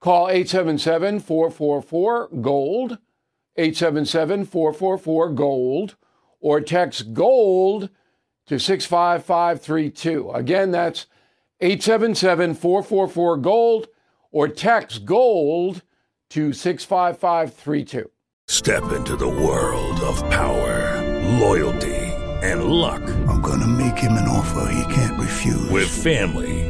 Call 877 444 GOLD, 877 444 GOLD, or text GOLD to 65532. Again, that's 877 444 GOLD, or text GOLD to 65532. Step into the world of power, loyalty, and luck. I'm going to make him an offer he can't refuse. With family,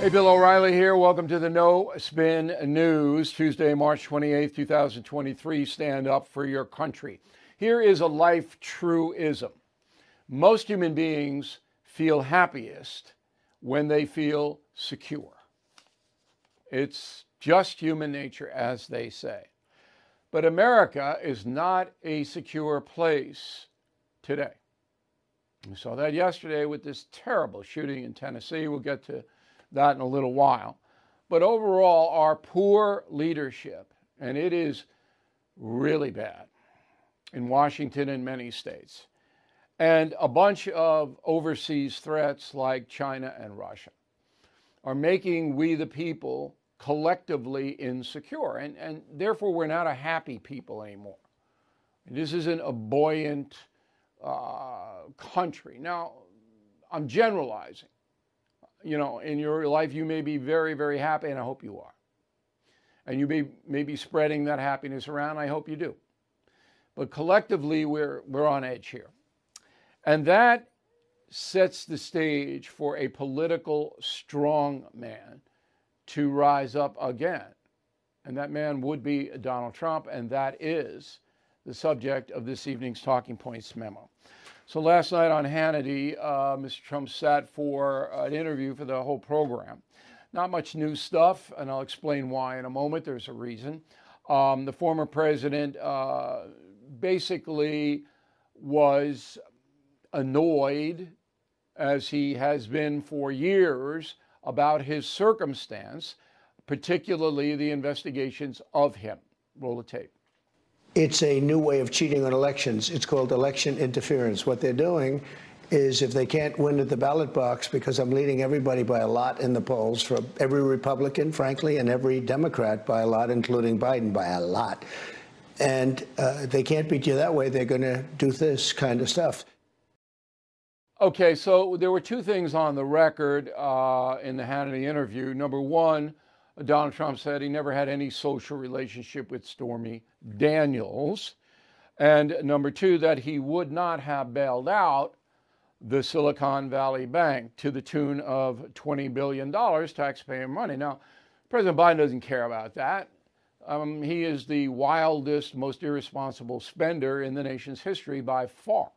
Hey, Bill O'Reilly here. Welcome to the No Spin News, Tuesday, March 28th, 2023. Stand up for your country. Here is a life truism most human beings feel happiest when they feel secure. It's just human nature, as they say. But America is not a secure place today. We saw that yesterday with this terrible shooting in Tennessee. We'll get to that in a little while. But overall, our poor leadership, and it is really bad in Washington and many states, and a bunch of overseas threats like China and Russia are making we the people collectively insecure. And, and therefore, we're not a happy people anymore. This isn't a buoyant uh, country. Now, I'm generalizing you know, in your life, you may be very, very happy, and I hope you are. And you may, may be spreading that happiness around. I hope you do. But collectively, we're, we're on edge here. And that sets the stage for a political strong man to rise up again. And that man would be Donald Trump, and that is the subject of this evening's Talking Points memo. So last night on Hannity, uh, Mr. Trump sat for an interview for the whole program. Not much new stuff, and I'll explain why in a moment. There's a reason. Um, the former president uh, basically was annoyed, as he has been for years, about his circumstance, particularly the investigations of him. Roll the tape. It's a new way of cheating on elections. It's called election interference. What they're doing is if they can't win at the ballot box, because I'm leading everybody by a lot in the polls, for every Republican, frankly, and every Democrat by a lot, including Biden by a lot. And uh, they can't beat you that way. They're going to do this kind of stuff. Okay, so there were two things on the record uh, in the Hannity interview. Number one, Donald Trump said he never had any social relationship with Stormy Daniels. And number two, that he would not have bailed out the Silicon Valley Bank to the tune of $20 billion taxpayer money. Now, President Biden doesn't care about that. Um, he is the wildest, most irresponsible spender in the nation's history by far.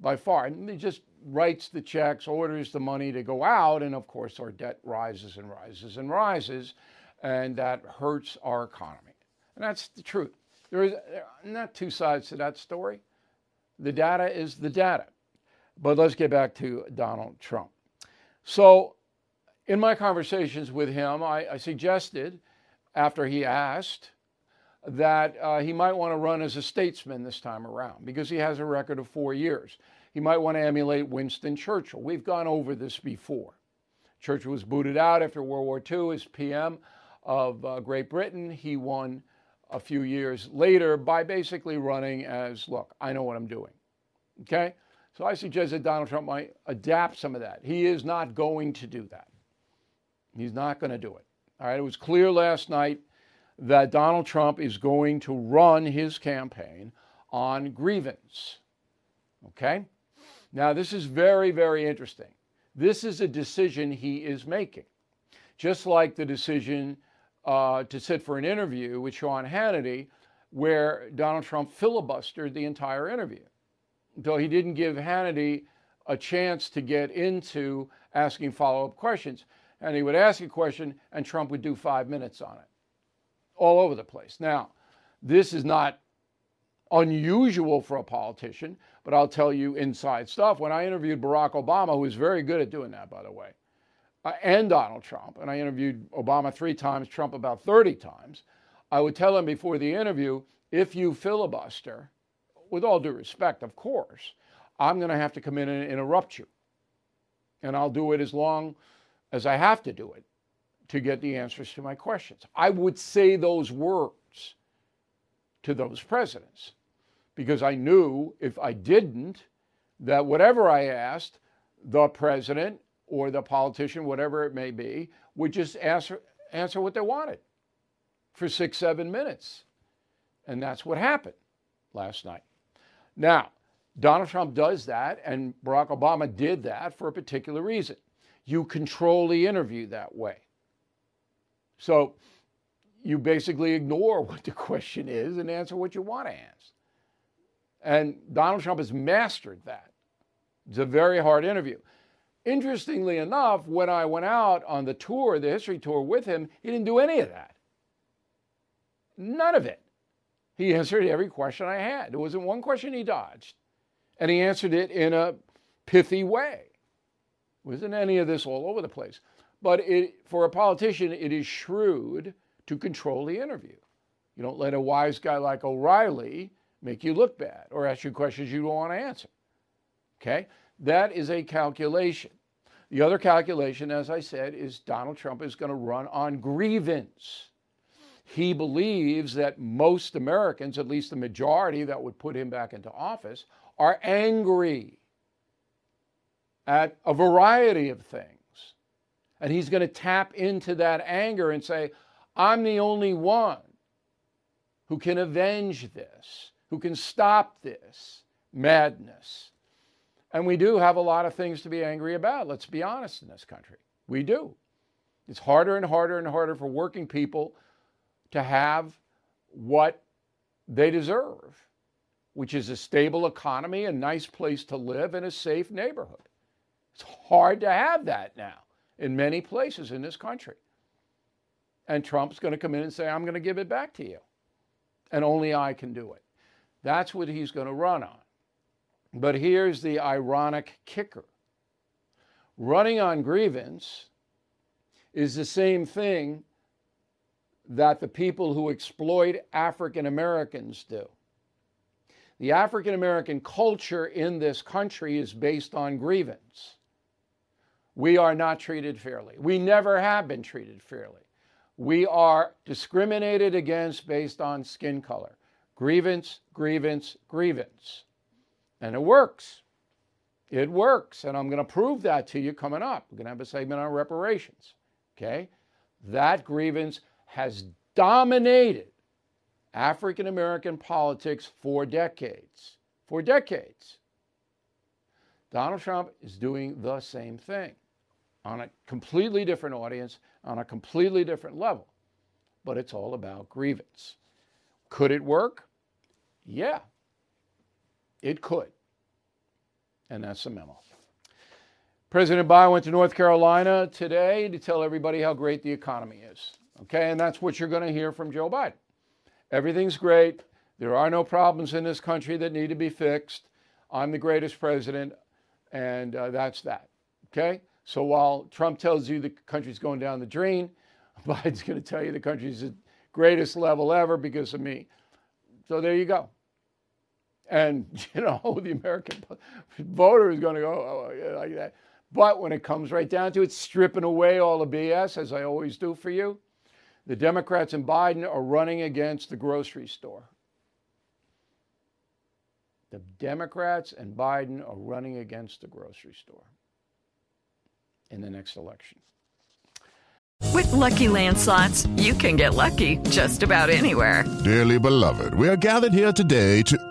By far. And just writes the checks, orders the money to go out, and of course, our debt rises and rises and rises, and that hurts our economy. And that's the truth. There is not two sides to that story. The data is the data. But let's get back to Donald Trump. So In my conversations with him, I, I suggested, after he asked, that uh, he might want to run as a statesman this time around because he has a record of four years. He might want to emulate Winston Churchill. We've gone over this before. Churchill was booted out after World War II as PM of uh, Great Britain. He won a few years later by basically running as look, I know what I'm doing. Okay? So I suggest that Donald Trump might adapt some of that. He is not going to do that. He's not going to do it. All right, it was clear last night that Donald Trump is going to run his campaign on grievance. Okay? Now, this is very, very interesting. This is a decision he is making. Just like the decision uh, to sit for an interview with Sean Hannity, where Donald Trump filibustered the entire interview. So he didn't give Hannity a chance to get into asking follow up questions. And he would ask a question, and Trump would do five minutes on it, all over the place. Now, this is not unusual for a politician, but I'll tell you inside stuff. When I interviewed Barack Obama, who was very good at doing that, by the way, uh, and Donald Trump, and I interviewed Obama three times, Trump about 30 times, I would tell him before the interview if you filibuster, with all due respect, of course, I'm going to have to come in and interrupt you. And I'll do it as long as I have to do it to get the answers to my questions. I would say those words to those presidents because I knew if I didn't, that whatever I asked, the president or the politician, whatever it may be, would just answer, answer what they wanted for six, seven minutes. And that's what happened last night. Now, Donald Trump does that, and Barack Obama did that for a particular reason. You control the interview that way. So you basically ignore what the question is and answer what you want to answer. And Donald Trump has mastered that. It's a very hard interview. Interestingly enough, when I went out on the tour, the history tour with him, he didn't do any of that. None of it. He answered every question I had. There wasn't one question he dodged. And he answered it in a pithy way. Wasn't any of this all over the place. But it, for a politician, it is shrewd to control the interview. You don't let a wise guy like O'Reilly make you look bad or ask you questions you don't want to answer. Okay? That is a calculation. The other calculation, as I said, is Donald Trump is going to run on grievance. He believes that most Americans, at least the majority that would put him back into office, are angry at a variety of things. And he's going to tap into that anger and say, I'm the only one who can avenge this, who can stop this madness. And we do have a lot of things to be angry about, let's be honest, in this country. We do. It's harder and harder and harder for working people to have what they deserve, which is a stable economy, a nice place to live, and a safe neighborhood. It's hard to have that now in many places in this country. And Trump's going to come in and say, I'm going to give it back to you. And only I can do it. That's what he's going to run on. But here's the ironic kicker running on grievance is the same thing that the people who exploit African Americans do. The African American culture in this country is based on grievance. We are not treated fairly. We never have been treated fairly. We are discriminated against based on skin color. Grievance, grievance, grievance. And it works. It works. And I'm going to prove that to you coming up. We're going to have a segment on reparations. Okay? That grievance has dominated African American politics for decades. For decades. Donald Trump is doing the same thing on a completely different audience, on a completely different level. But it's all about grievance. Could it work? Yeah, it could. And that's the memo. President Biden went to North Carolina today to tell everybody how great the economy is. Okay, and that's what you're going to hear from Joe Biden. Everything's great. There are no problems in this country that need to be fixed. I'm the greatest president, and uh, that's that. Okay? So while Trump tells you the country's going down the drain, Biden's going to tell you the country's at greatest level ever because of me. So there you go. And, you know, the American voter is going to go oh, like that. But when it comes right down to it, stripping away all the BS, as I always do for you, the Democrats and Biden are running against the grocery store. The Democrats and Biden are running against the grocery store in the next election. With lucky landslots, you can get lucky just about anywhere. Dearly beloved, we are gathered here today to.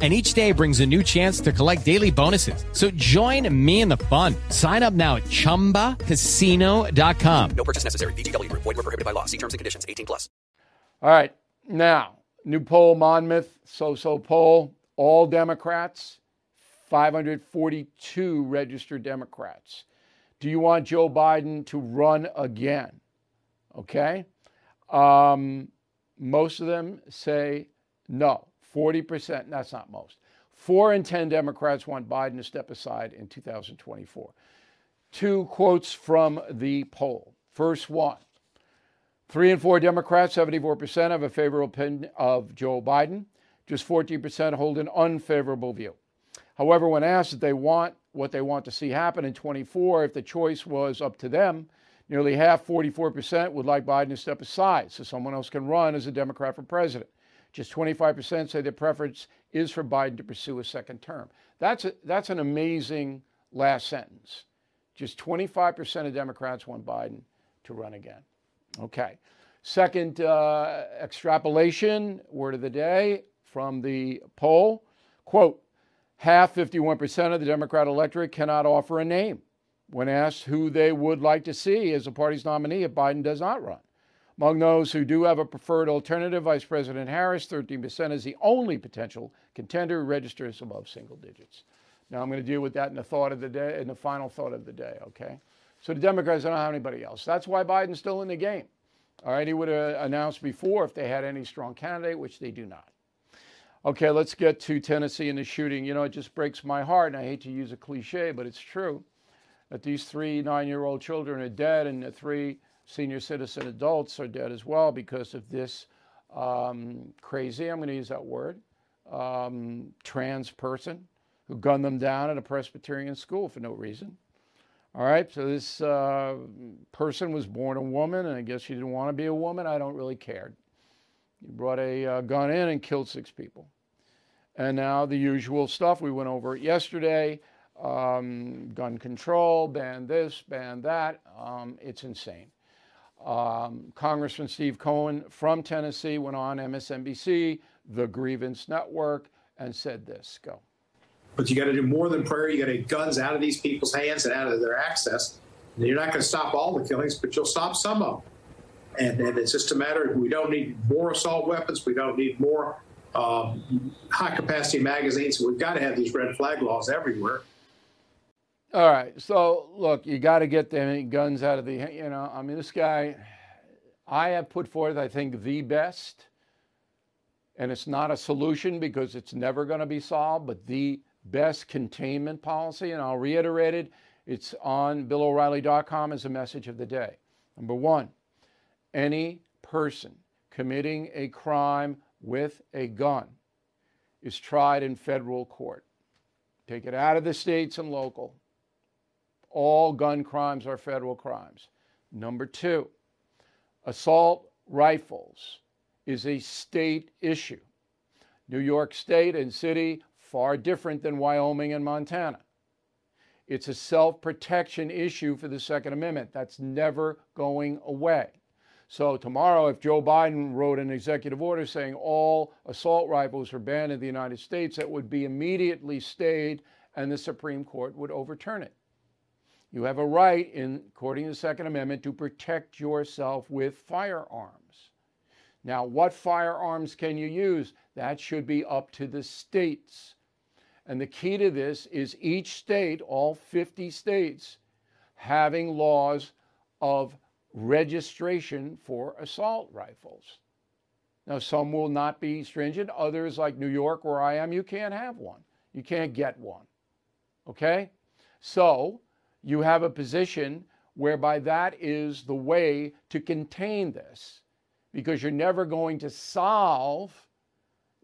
and each day brings a new chance to collect daily bonuses. So join me in the fun. Sign up now at ChumbaCasino.com. No purchase necessary. VGW. Void were prohibited by law. See terms and conditions. 18 plus. All right. Now, new poll, Monmouth, so-so poll, all Democrats, 542 registered Democrats. Do you want Joe Biden to run again? Okay. Um, most of them say no. 40%, that's not most. Four in 10 Democrats want Biden to step aside in 2024. Two quotes from the poll. First one Three and four Democrats, 74%, have a favorable opinion of Joe Biden. Just 14% hold an unfavorable view. However, when asked if they want what they want to see happen in 24, if the choice was up to them, nearly half, 44%, would like Biden to step aside so someone else can run as a Democrat for president. Just 25% say their preference is for Biden to pursue a second term. That's, a, that's an amazing last sentence. Just 25% of Democrats want Biden to run again. Okay. Second uh, extrapolation, word of the day from the poll quote, half, 51% of the Democrat electorate cannot offer a name when asked who they would like to see as the party's nominee if Biden does not run. Among those who do have a preferred alternative, Vice President Harris, 13% is the only potential contender who registers above single digits. Now I'm going to deal with that in the thought of the day, in the final thought of the day, okay? So the Democrats don't have anybody else. That's why Biden's still in the game. All right, he would have announced before if they had any strong candidate, which they do not. Okay, let's get to Tennessee and the shooting. You know, it just breaks my heart, and I hate to use a cliche, but it's true that these three nine year old children are dead, and the three senior citizen adults are dead as well because of this um, crazy, I'm going to use that word, um, trans person who gunned them down at a Presbyterian school for no reason. All right, so this uh, person was born a woman, and I guess she didn't want to be a woman. I don't really care. He brought a uh, gun in and killed six people. And now the usual stuff. We went over yesterday um, gun control, ban this, ban that. Um, it's insane. Um, Congressman Steve Cohen from Tennessee went on MSNBC, the Grievance Network, and said this. Go. But you got to do more than prayer. You got to get guns out of these people's hands and out of their access. And you're not going to stop all the killings, but you'll stop some of them. And, and it's just a matter of we don't need more assault weapons. We don't need more um, high capacity magazines. We've got to have these red flag laws everywhere. All right. So, look, you got to get the guns out of the, you know, I mean, this guy, I have put forth, I think, the best, and it's not a solution because it's never going to be solved, but the best containment policy. And I'll reiterate it it's on BillO'Reilly.com as a message of the day. Number one, any person committing a crime with a gun is tried in federal court. Take it out of the states and local all gun crimes are federal crimes. Number two, assault rifles is a state issue. New York State and city, far different than Wyoming and Montana. It's a self protection issue for the Second Amendment. That's never going away. So, tomorrow, if Joe Biden wrote an executive order saying all assault rifles are banned in the United States, that would be immediately stayed and the Supreme Court would overturn it. You have a right, in, according to the Second Amendment, to protect yourself with firearms. Now, what firearms can you use? That should be up to the states. And the key to this is each state, all 50 states, having laws of registration for assault rifles. Now, some will not be stringent. Others, like New York, where I am, you can't have one. You can't get one. Okay? So, you have a position whereby that is the way to contain this because you're never going to solve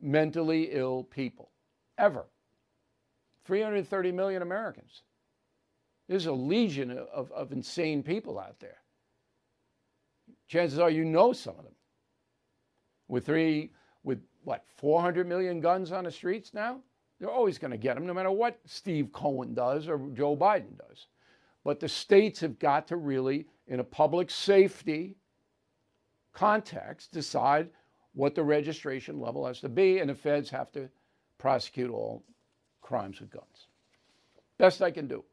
mentally ill people, ever. 330 million Americans. There's a legion of, of insane people out there. Chances are you know some of them. With three, with what, 400 million guns on the streets now? They're always going to get them, no matter what Steve Cohen does or Joe Biden does. But the states have got to really, in a public safety context, decide what the registration level has to be, and the feds have to prosecute all crimes with guns. Best I can do.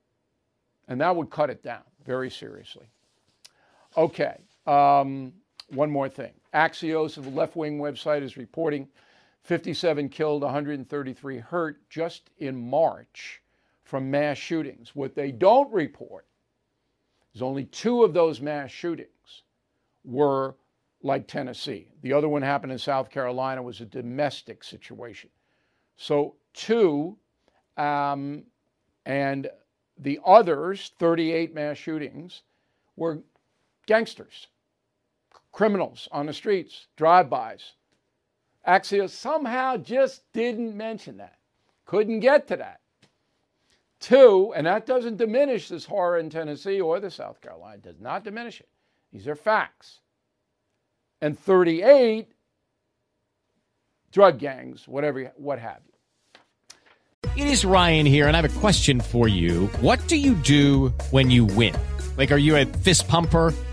And that would cut it down very seriously. Okay, um, one more thing. Axios, the left wing website, is reporting 57 killed, 133 hurt just in March from mass shootings. What they don't report is only two of those mass shootings were like Tennessee. The other one happened in South Carolina was a domestic situation. So two, um, and the others, 38 mass shootings, were gangsters, criminals on the streets, drive-bys. Axios somehow just didn't mention that. Couldn't get to that. Two, and that doesn't diminish this horror in Tennessee or the South Carolina, does not diminish it. These are facts. And 38 drug gangs, whatever, what have you. It is Ryan here, and I have a question for you. What do you do when you win? Like, are you a fist pumper?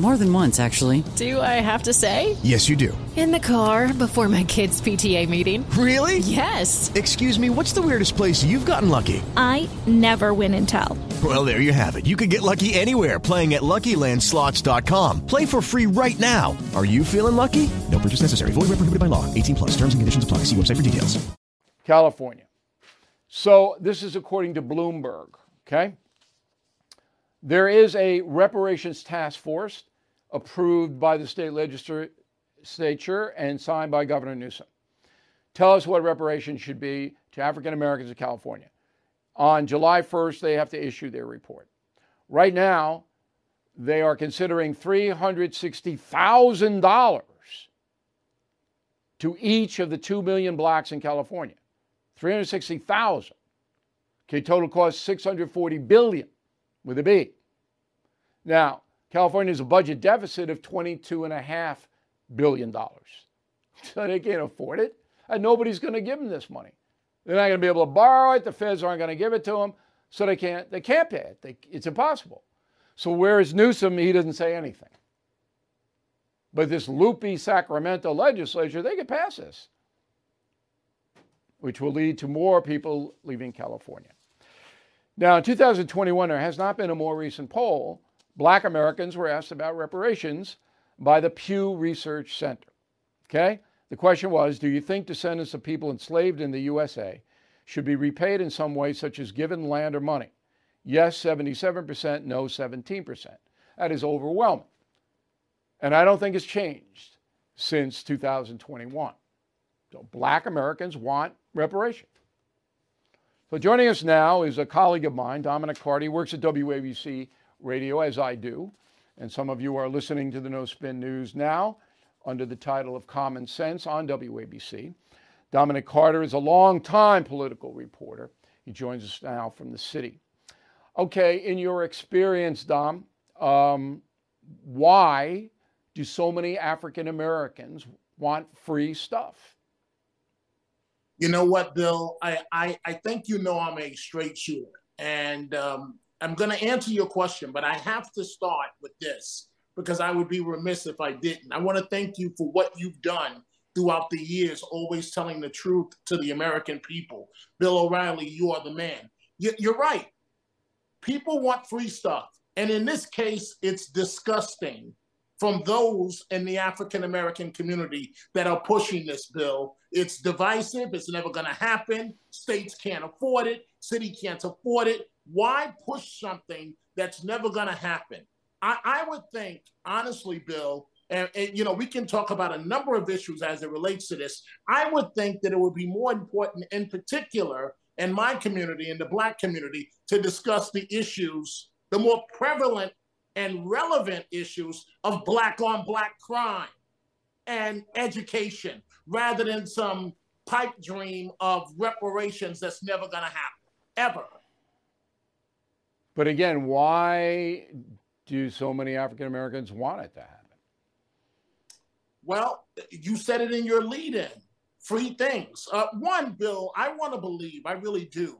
More than once, actually. Do I have to say? Yes, you do. In the car before my kids' PTA meeting. Really? Yes. Excuse me, what's the weirdest place you've gotten lucky? I never win and tell. Well, there you have it. You can get lucky anywhere playing at LuckyLandSlots.com. Play for free right now. Are you feeling lucky? No purchase necessary. Void where prohibited by law. 18 plus. Terms and conditions apply. See website for details. California. So this is according to Bloomberg. Okay. There is a reparations task force approved by the state legislature and signed by Governor Newsom. Tell us what reparations should be to African Americans in California. On July 1st, they have to issue their report. Right now, they are considering $360,000 to each of the 2 million blacks in California. 360,000. Okay, total cost 640 billion with a B. Now, California has a budget deficit of 22.5 billion dollars. So they can't afford it. And nobody's going to give them this money. They're not going to be able to borrow it. The feds aren't going to give it to them. So they can't, they can't pay it. They, it's impossible. So whereas Newsom, he doesn't say anything. But this loopy Sacramento legislature, they could pass this, which will lead to more people leaving California. Now, in 2021, there has not been a more recent poll. Black Americans were asked about reparations by the Pew Research Center. Okay? The question was Do you think descendants of people enslaved in the USA should be repaid in some way, such as given land or money? Yes, 77%, no, 17%. That is overwhelming. And I don't think it's changed since 2021. So black Americans want reparation. So joining us now is a colleague of mine, Dominic Carter, works at WABC Radio, as I do. And some of you are listening to the No Spin News now under the title of Common Sense on WABC. Dominic Carter is a long-time political reporter. He joins us now from the city. Okay, in your experience, Dom, um, why do so many African Americans want free stuff? You know what, Bill? I, I, I think you know I'm a straight shooter. And um, I'm going to answer your question, but I have to start with this because I would be remiss if I didn't. I want to thank you for what you've done throughout the years, always telling the truth to the American people. Bill O'Reilly, you are the man. You're right. People want free stuff. And in this case, it's disgusting from those in the African American community that are pushing this bill. It's divisive. It's never going to happen. States can't afford it. City can't afford it. Why push something that's never going to happen? I, I, would think, honestly, Bill, and, and, you know, we can talk about a number of issues as it relates to this. I would think that it would be more important, in particular, in my community, in the Black community, to discuss the issues, the more prevalent and relevant issues of Black on Black crime and education, rather than some pipe dream of reparations that's never going to happen, ever. But again, why do so many African Americans want it to happen? Well, you said it in your lead in free things. Uh, one, Bill, I want to believe, I really do,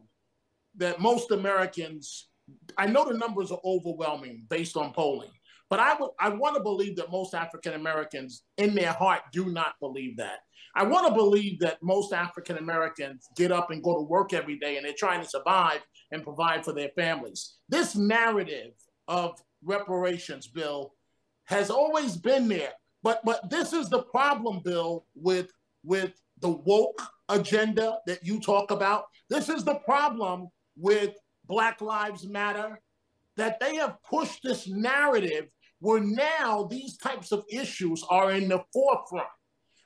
that most Americans, I know the numbers are overwhelming based on polling, but I would I want to believe that most African Americans in their heart do not believe that. I want to believe that most African Americans get up and go to work every day and they're trying to survive and provide for their families. This narrative of reparations bill has always been there. But but this is the problem, Bill, with with the woke agenda that you talk about. This is the problem with Black Lives Matter, that they have pushed this narrative where now these types of issues are in the forefront.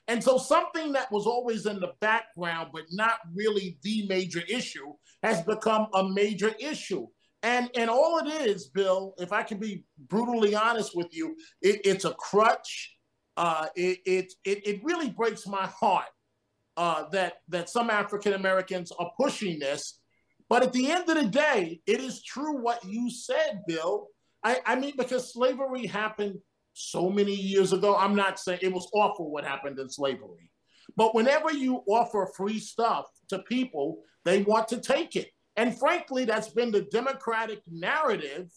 And so something that was always in the background, but not really the major issue, has become a major issue. And, and all it is, Bill, if I can be brutally honest with you, it, it's a crutch. Uh, it, it, it, really breaks my heart uh, that, that some African Americans are pushing this. But at the end of the day, it is true what you said, Bill. I, I mean, because slavery happened so many years ago. I'm not saying it was awful what happened in slavery. But whenever you offer free stuff to people, they want to take it. And frankly, that's been the Democratic narrative.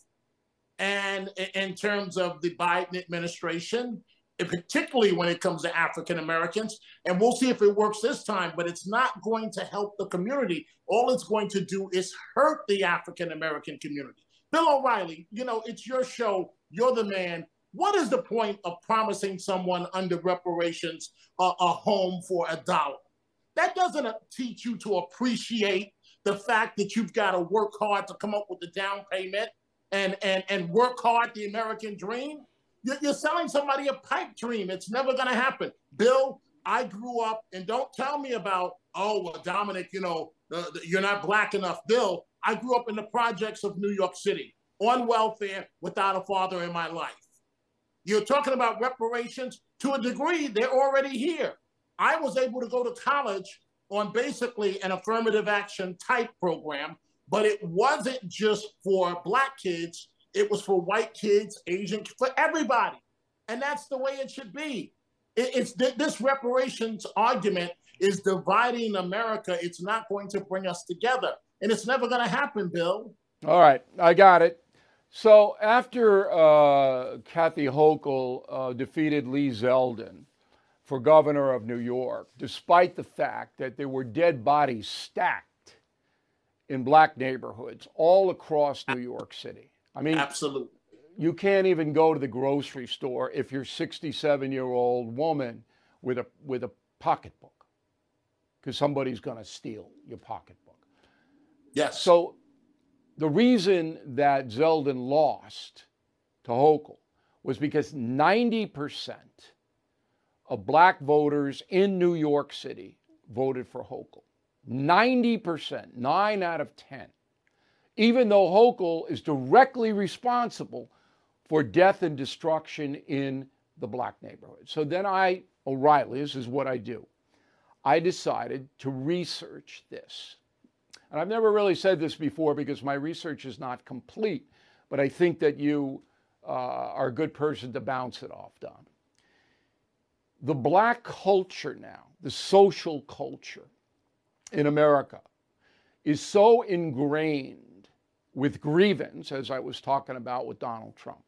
And in terms of the Biden administration, particularly when it comes to African Americans. And we'll see if it works this time, but it's not going to help the community. All it's going to do is hurt the African American community. Bill O'Reilly, you know, it's your show. You're the man. What is the point of promising someone under reparations a, home for a dollar? That doesn't teach you to appreciate the fact that you've got to work hard to come up with the down payment and, and, and work hard the American dream. You're, you're selling somebody a pipe dream. It's never going to happen. Bill, I grew up, and don't tell me about, oh, well, Dominic, you know, the, the, you're not black enough. Bill, I grew up in the projects of New York City on welfare without a father in my life. You're talking about reparations to a degree, they're already here. I was able to go to college on basically an affirmative action type program, but it wasn't just for black kids, it was for white kids, Asian, for everybody. And that's the way it should be. It, it's this reparations argument is dividing America. It's not going to bring us together. And it's never going to happen, Bill. All right, I got it. So after uh, Kathy Hochul uh, defeated Lee Zeldin for governor of New York, despite the fact that there were dead bodies stacked in black neighborhoods all across New York City. I mean, absolutely. You can't even go to the grocery store if you're 67 year old woman with a with a pocketbook because somebody's going to steal your pocketbook. Yes. So the reason that Zeldin lost to Hochul was because 90% of black voters in New York City voted for Hochul. 90%, 9 out of 10. Even though Hochul is directly responsible for death and destruction in the black neighborhood. So then I, O'Reilly, this is what I do. I decided to research this. And I've never really said this before because my research is not complete, but I think that you uh, are a good person to bounce it off, Dom. The black culture now, the social culture in America, is so ingrained with grievance, as I was talking about with Donald Trump.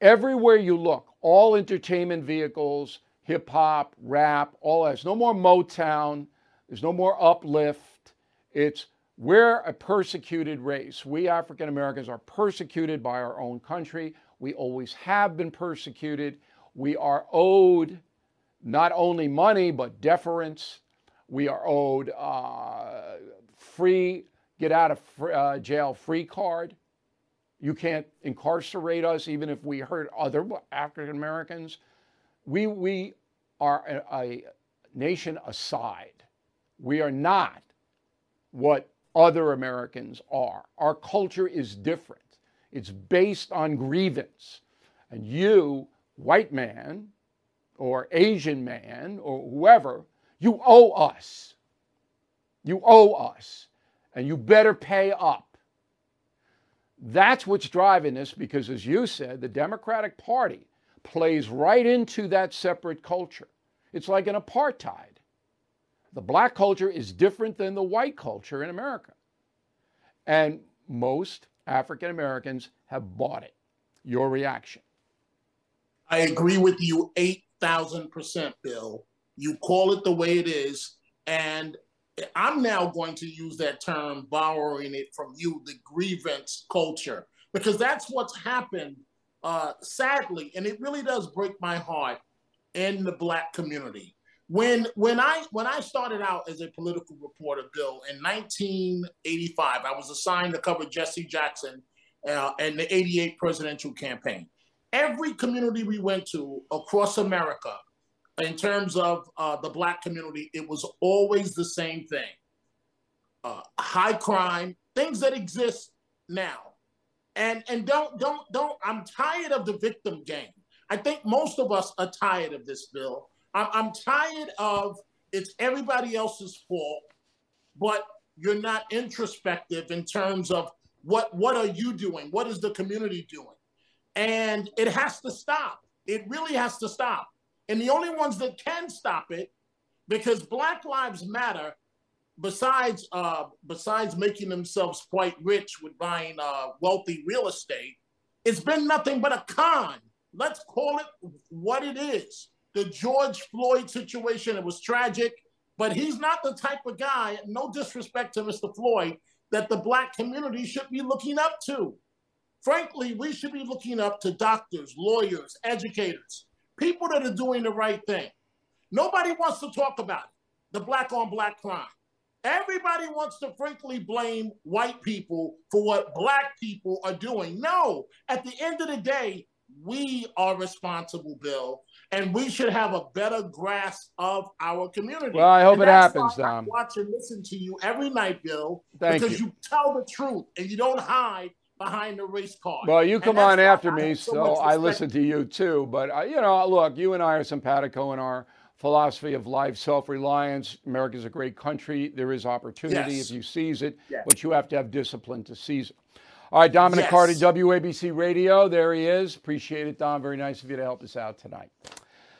Everywhere you look, all entertainment vehicles, hip hop, rap, all that. There's no more Motown. There's no more uplift. It's we're a persecuted race. We African Americans are persecuted by our own country. We always have been persecuted. We are owed not only money, but deference. We are owed uh, free, get out of uh, jail free card. You can't incarcerate us even if we hurt other African Americans. We, we are a, a nation aside. We are not what other Americans are. Our culture is different. It's based on grievance. And you, white man, or Asian man, or whoever, you owe us. You owe us. And you better pay up. That's what's driving this because, as you said, the Democratic Party plays right into that separate culture. It's like an apartheid. The black culture is different than the white culture in America. And most African Americans have bought it. Your reaction? I agree with you 8,000%, Bill. You call it the way it is. And I'm now going to use that term, borrowing it from you, the grievance culture, because that's what's happened, uh, sadly, and it really does break my heart in the black community. When when I when I started out as a political reporter, Bill, in 1985, I was assigned to cover Jesse Jackson uh, and the 88 presidential campaign. Every community we went to across America, in terms of uh, the black community, it was always the same thing: uh, high crime, things that exist now. And and don't don't don't. I'm tired of the victim game. I think most of us are tired of this, Bill. I'm, I'm tired of it's everybody else's fault, but you're not introspective in terms of what what are you doing? What is the community doing? And it has to stop. It really has to stop. And the only ones that can stop it, because Black Lives Matter, besides uh, besides making themselves quite rich with buying uh, wealthy real estate, it's been nothing but a con. Let's call it what it is the George Floyd situation. It was tragic, but he's not the type of guy, no disrespect to Mr. Floyd, that the black community should be looking up to. Frankly, we should be looking up to doctors, lawyers, educators, people that are doing the right thing. Nobody wants to talk about it, the black on black crime. Everybody wants to frankly blame white people for what black people are doing. No, at the end of the day, we are responsible, Bill, and we should have a better grasp of our community. Well, I hope and it happens, Dom. I watch and listen to you every night, Bill, Thank because you. you. tell the truth and you don't hide behind the race card. Well, you come on after me, so so I listen to you too. But uh, you know, look, you and I are simpatico in our philosophy of life, self-reliance. America's a great country. There is opportunity Yes. if you seize it, Yes. but you have to have discipline to seize it. All right, Dominic Yes. Carter, WABC Radio. There he is. Appreciate it, Dom. Very nice of you to help us out tonight.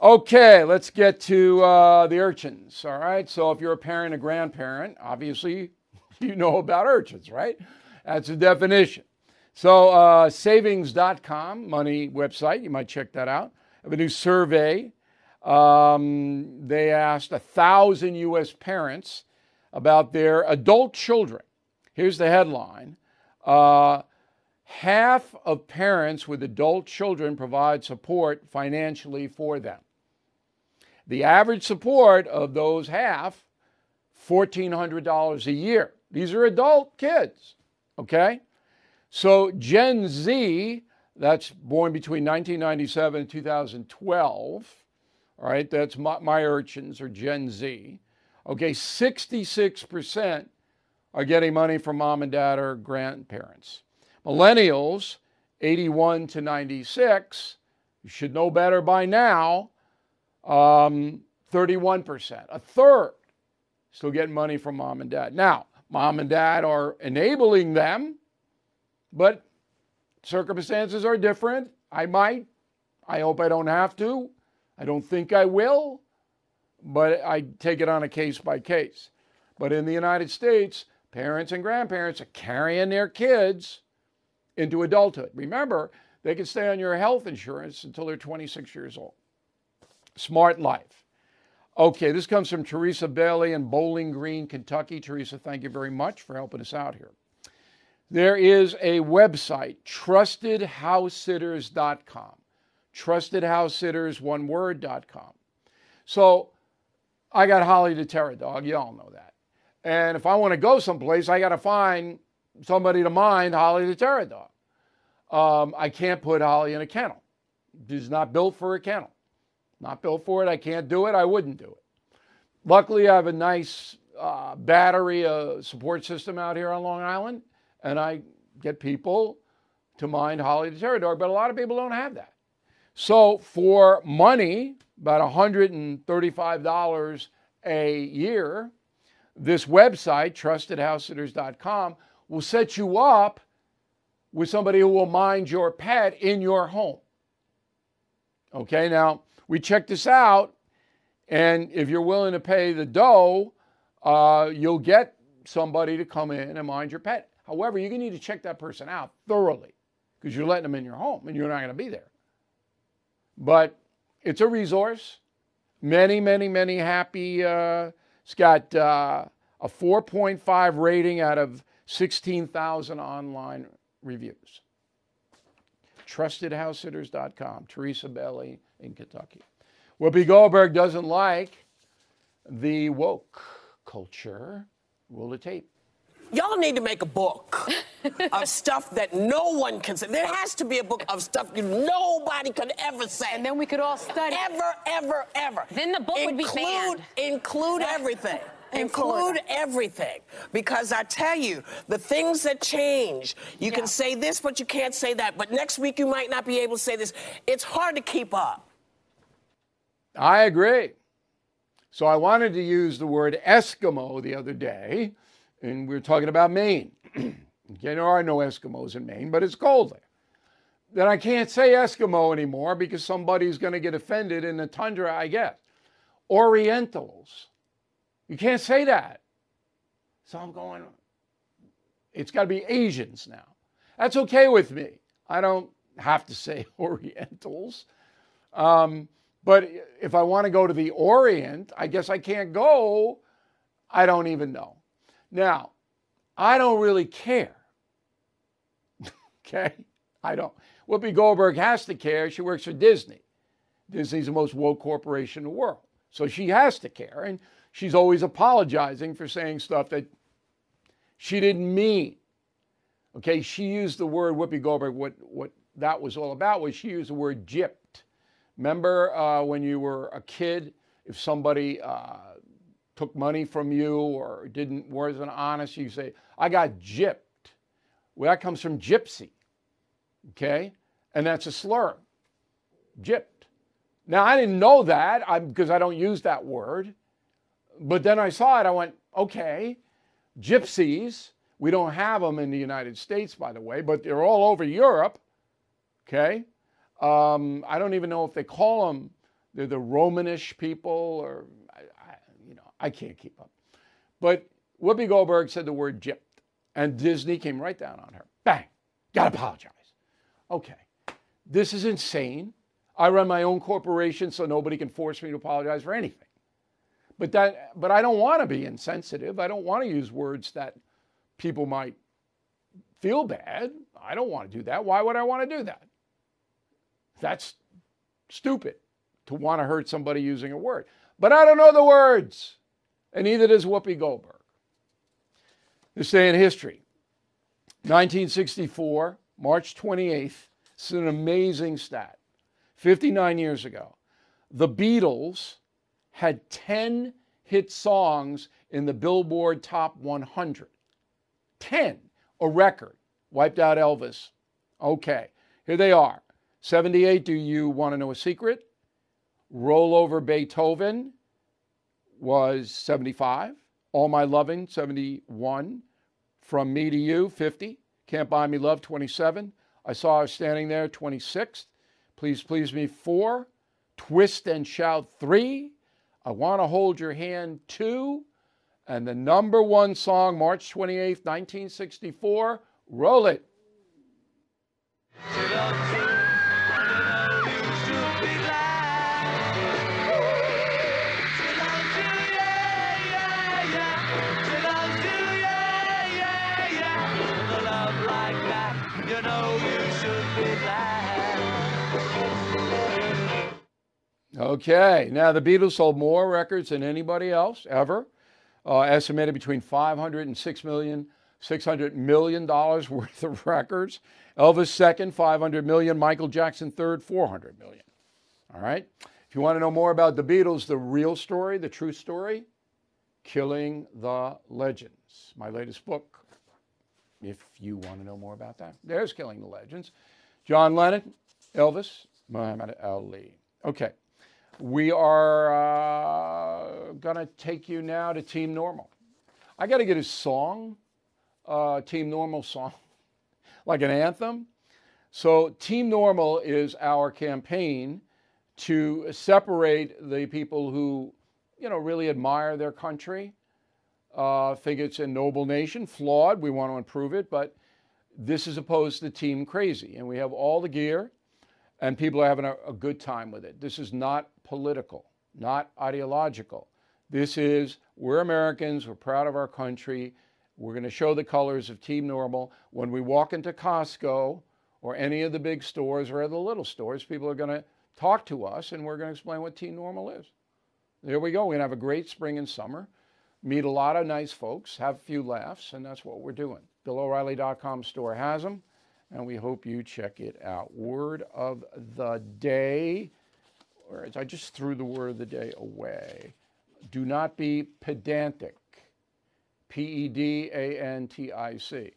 Okay, let's get to uh, the urchins. All right. So if you're a parent, a grandparent, obviously you know about urchins, right? That's the definition. So uh, savings.com, money website, you might check that out. Have a new survey. Um, they asked a thousand U.S. parents about their adult children. Here's the headline. Uh, half of parents with adult children provide support financially for them. The average support of those half, $1,400 a year. These are adult kids, okay? So Gen Z, that's born between 1997 and 2012, all right, that's my, my urchins or Gen Z. Okay, 66% are getting money from mom and dad or grandparents. Millennials, 81 to 96, you should know better by now, um, 31%. A third still getting money from mom and dad. Now, mom and dad are enabling them, but circumstances are different. I might. I hope I don't have to. I don't think I will, but I take it on a case by case. But in the United States, parents and grandparents are carrying their kids into adulthood. Remember, they can stay on your health insurance until they're 26 years old. Smart life. Okay, this comes from Teresa Bailey in Bowling Green, Kentucky. Teresa, thank you very much for helping us out here. There is a website, trustedhousesitters.com. Trustedhousesitters, one word.com. So I got Holly the Terror Dog. You all know that. And if I want to go someplace, I got to find somebody to mind Holly the Terror Dog. Um, I can't put Holly in a kennel. She's not built for a kennel. Not built for it. I can't do it. I wouldn't do it. Luckily, I have a nice uh, battery uh, support system out here on Long Island, and I get people to mind Holly the Terror Dog, but a lot of people don't have that. So for money, about $135 a year, this website, trustedhousesitters.com, will set you up with somebody who will mind your pet in your home. Okay, now we checked this out, and if you're willing to pay the dough, uh, you'll get somebody to come in and mind your pet. However, you're going to need to check that person out thoroughly because you're letting them in your home and you're not going to be there. But it's a resource. Many, many, many happy. Uh, it's got uh, a 4.5 rating out of 16,000 online reviews. TrustedHouseSitters.com. Teresa Bailey in Kentucky. Whoopi Goldberg doesn't like the woke culture. Roll the tape. Y'all need to make a book of stuff that no one can say. There has to be a book of stuff you nobody could ever say. And then we could all study. Ever, ever, ever. Then the book include, would be banned. Include everything. include everything. Because I tell you, the things that change, you yeah. can say this, but you can't say that. But next week you might not be able to say this. It's hard to keep up. I agree. So I wanted to use the word Eskimo the other day and we are talking about Maine. there are no Eskimos in Maine, but it's cold there. Then I can't say Eskimo anymore because somebody's going to get offended in the tundra, I guess. Orientals. You can't say that. So I'm going, it's got to be Asians now. That's okay with me. I don't have to say Orientals. Um, but if I want to go to the Orient, I guess I can't go. I don't even know. Now, I don't really care. okay? I don't. Whoopi Goldberg has to care. She works for Disney. Disney's the most woke corporation in the world. So she has to care. And she's always apologizing for saying stuff that she didn't mean. Okay, she used the word Whoopi Goldberg. What, what that was all about was she used the word gypped. Remember uh, when you were a kid, if somebody uh, took money from you or didn't wasn't honest, you say, I got gypped. Well, that comes from gypsy. Okay? And that's a slur. Gypped. Now, I didn't know that because I don't use that word. But then I saw it. I went, okay, gypsies. We don't have them in the United States, by the way, but they're all over Europe. Okay? Um, I don't even know if they call them, they're the Romanish people, or, I, I, you know, I can't keep up. But Whoopi Goldberg said the word gypped, and Disney came right down on her. Bang. Gotta apologize. Okay. This is insane. I run my own corporation, so nobody can force me to apologize for anything. But that but I don't want to be insensitive. I don't want to use words that people might feel bad. I don't want to do that. Why would I want to do that? That's stupid to want to hurt somebody using a word. But I don't know the words, and neither does Whoopi Goldberg. This day in history 1964, March 28th. This is an amazing stat. 59 years ago, the Beatles had 10 hit songs in the Billboard Top 100. 10, a record. Wiped out Elvis. Okay, here they are. 78, Do You Want to Know a Secret? Roll Over Beethoven was 75. All My Loving, 71. From Me to You, 50. Can't Buy Me Love, 27. I Saw Her Standing There, 26. Please Please Me, 4. Twist and Shout, 3. I Want to Hold Your Hand, 2. And the number one song, March 28th, 1964, Roll It. Okay, now the Beatles sold more records than anybody else ever, uh, estimated between 500 and 6 million, 600 million dollars worth of records. Elvis second, 500 million. Michael Jackson third, 400 million. All right. If you want to know more about the Beatles, the real story, the true story, Killing the Legends, my latest book. If you want to know more about that, there's Killing the Legends. John Lennon, Elvis, Muhammad Ali. Okay. We are uh, going to take you now to Team Normal. I got to get a song, uh, Team Normal song, like an anthem. So, Team Normal is our campaign to separate the people who, you know, really admire their country, uh, think it's a noble nation, flawed. We want to improve it, but this is opposed to Team Crazy. And we have all the gear, and people are having a, a good time with it. This is not political, not ideological. This is, we're Americans, we're proud of our country. We're going to show the colors of Team Normal. When we walk into Costco or any of the big stores or the little stores, people are going to talk to us and we're going to explain what Team Normal is. There we go. We're going to have a great spring and summer, meet a lot of nice folks, have a few laughs, and that's what we're doing. BillO'Reilly.com store has them, and we hope you check it out. Word of the day, I just threw the word of the day away. Do not be pedantic. P E D A N T I C.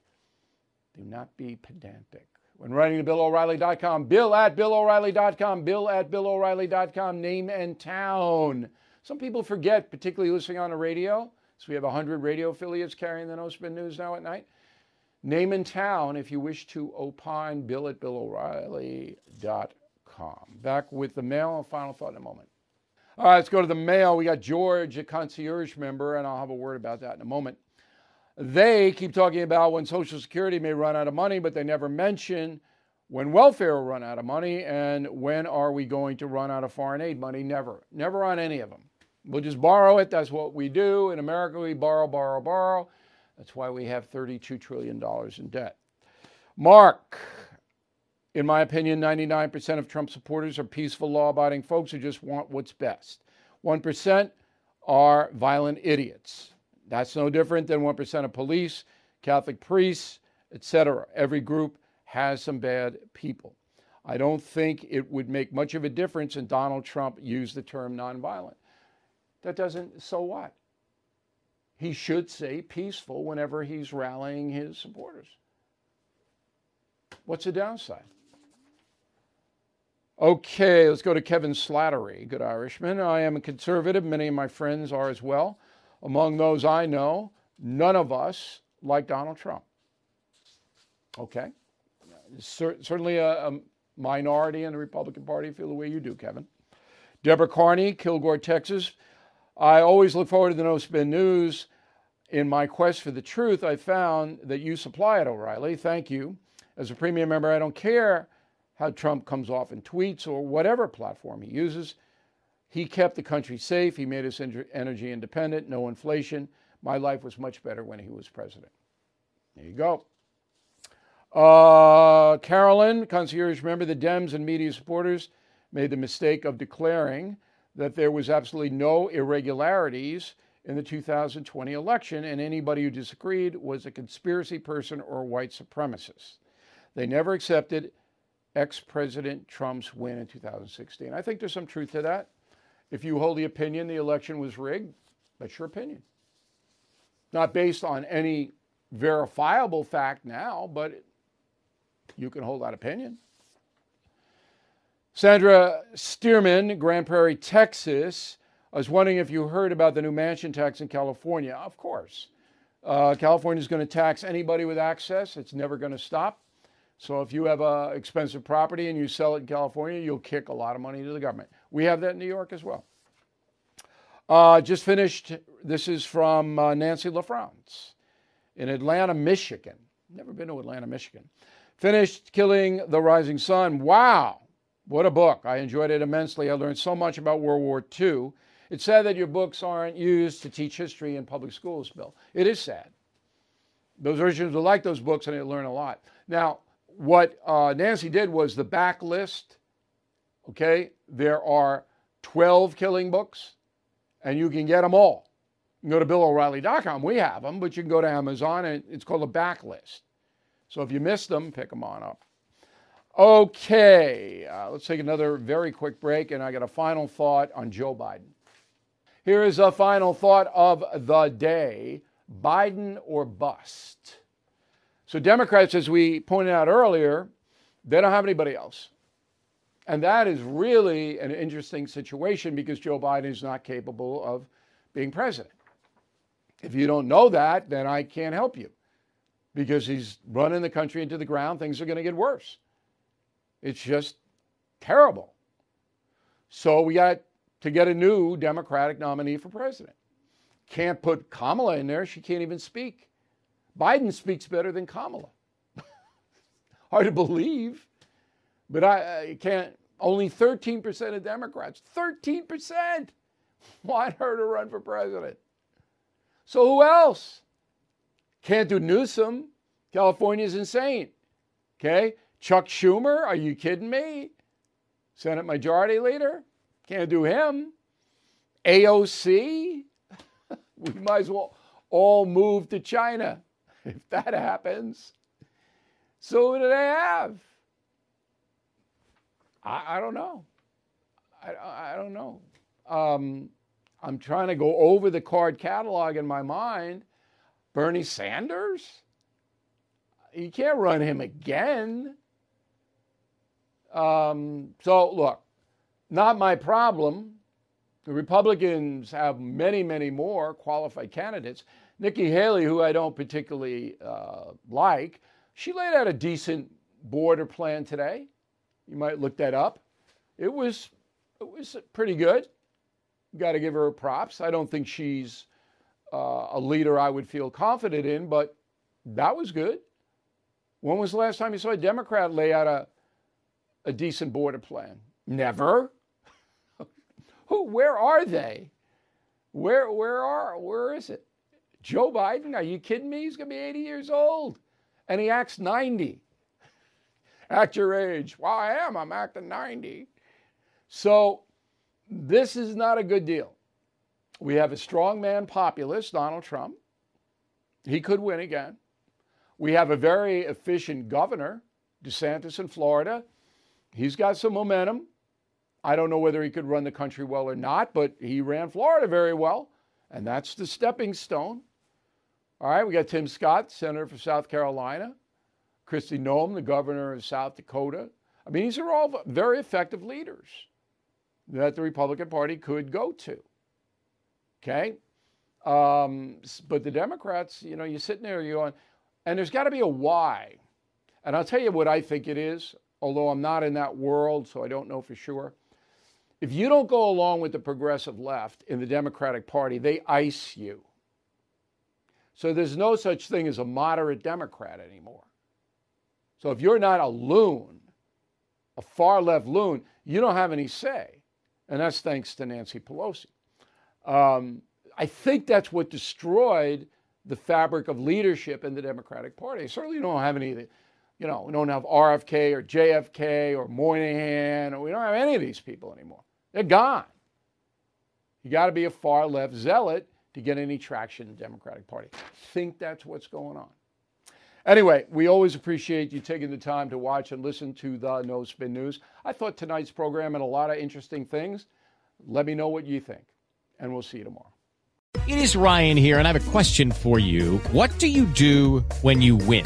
Do not be pedantic. When writing to BillO'Reilly.com, Bill at BillO'Reilly.com, Bill at BillO'Reilly.com, name and town. Some people forget, particularly listening on the radio. So we have 100 radio affiliates carrying the No Spin News now at night. Name and town if you wish to opine, bill at BillO'Reilly.com. Back with the mail and final thought in a moment. All right, let's go to the mail. We got George, a concierge member, and I'll have a word about that in a moment. They keep talking about when Social Security may run out of money, but they never mention when welfare will run out of money and when are we going to run out of foreign aid money. Never, never on any of them. We'll just borrow it. That's what we do. In America, we borrow, borrow, borrow. That's why we have $32 trillion in debt. Mark, in my opinion, 99% of Trump supporters are peaceful, law abiding folks who just want what's best. 1% are violent idiots. That's no different than 1% of police, Catholic priests, etc. Every group has some bad people. I don't think it would make much of a difference if Donald Trump used the term nonviolent. That doesn't, so what? He should say peaceful whenever he's rallying his supporters. What's the downside? Okay, let's go to Kevin Slattery, good Irishman. I am a conservative. Many of my friends are as well. Among those I know, none of us like Donald Trump. Okay. Cer- certainly a, a minority in the Republican Party feel the way you do, Kevin. Deborah Carney, Kilgore, Texas. I always look forward to the No Spin News. In my quest for the truth, I found that you supply it, O'Reilly. Thank you. As a premium member, I don't care how Trump comes off in tweets or whatever platform he uses. He kept the country safe. He made us energy independent, no inflation. My life was much better when he was president. There you go. Uh, Carolyn, concierge member, the Dems and media supporters made the mistake of declaring that there was absolutely no irregularities in the 2020 election, and anybody who disagreed was a conspiracy person or a white supremacist. They never accepted ex President Trump's win in 2016. I think there's some truth to that. If you hold the opinion the election was rigged, that's your opinion. Not based on any verifiable fact now, but you can hold that opinion. Sandra Stearman, Grand Prairie, Texas. I was wondering if you heard about the new mansion tax in California. Of course. Uh, California is going to tax anybody with access. It's never going to stop. So if you have a expensive property and you sell it in California, you'll kick a lot of money to the government. We have that in New York as well. Uh, just finished. This is from uh, Nancy LaFrance in Atlanta, Michigan. Never been to Atlanta, Michigan. Finished Killing the Rising Sun. Wow, what a book. I enjoyed it immensely. I learned so much about World War II. It's sad that your books aren't used to teach history in public schools, Bill. It is sad. Those Urchins will like those books and they learn a lot. Now, what uh, Nancy did was the back list. Okay, there are 12 killing books, and you can get them all. You can go to BillO'Reilly.com. We have them, but you can go to Amazon, and it's called a backlist. So if you missed them, pick them on up. Okay, uh, let's take another very quick break, and I got a final thought on Joe Biden. Here is a final thought of the day Biden or bust. So, Democrats, as we pointed out earlier, they don't have anybody else. And that is really an interesting situation because Joe Biden is not capable of being president. If you don't know that, then I can't help you because he's running the country into the ground. Things are going to get worse. It's just terrible. So we got to get a new Democratic nominee for president. Can't put Kamala in there. She can't even speak. Biden speaks better than Kamala. Hard to believe, but I, I can't. Only 13% of Democrats, 13% want her to run for president. So who else? Can't do Newsom. California's insane. Okay? Chuck Schumer, are you kidding me? Senate Majority Leader? Can't do him. AOC? we might as well all move to China if that happens. So who do they have? I, I don't know. I, I don't know. Um, I'm trying to go over the card catalog in my mind. Bernie Sanders? You can't run him again. Um, so, look, not my problem. The Republicans have many, many more qualified candidates. Nikki Haley, who I don't particularly uh, like, she laid out a decent border plan today. You might look that up. It was, it was pretty good. Got to give her props. I don't think she's uh, a leader I would feel confident in, but that was good. When was the last time you saw a Democrat lay out a, a decent border plan? Never. Who? Where are they? Where? Where are? Where is it? Joe Biden? Are you kidding me? He's going to be 80 years old, and he acts 90. Act your age, well, I am. I'm acting 90. So this is not a good deal. We have a strongman populist, Donald Trump. He could win again. We have a very efficient governor, DeSantis in Florida. He's got some momentum. I don't know whether he could run the country well or not, but he ran Florida very well, and that's the stepping stone. All right, we got Tim Scott, Senator for South Carolina. Kristi Noem, the governor of South Dakota. I mean, these are all very effective leaders that the Republican Party could go to. Okay? Um, but the Democrats, you know, you're sitting there, you're going, and there's got to be a why. And I'll tell you what I think it is, although I'm not in that world, so I don't know for sure. If you don't go along with the progressive left in the Democratic Party, they ice you. So there's no such thing as a moderate Democrat anymore. So if you're not a loon, a far left loon, you don't have any say. And that's thanks to Nancy Pelosi. Um, I think that's what destroyed the fabric of leadership in the Democratic Party. Certainly don't have any, you know, we don't have RFK or JFK or Moynihan, or we don't have any of these people anymore. They're gone. You got to be a far left zealot to get any traction in the Democratic Party. Think that's what's going on. Anyway, we always appreciate you taking the time to watch and listen to the No Spin News. I thought tonight's program had a lot of interesting things. Let me know what you think, and we'll see you tomorrow. It is Ryan here, and I have a question for you. What do you do when you win?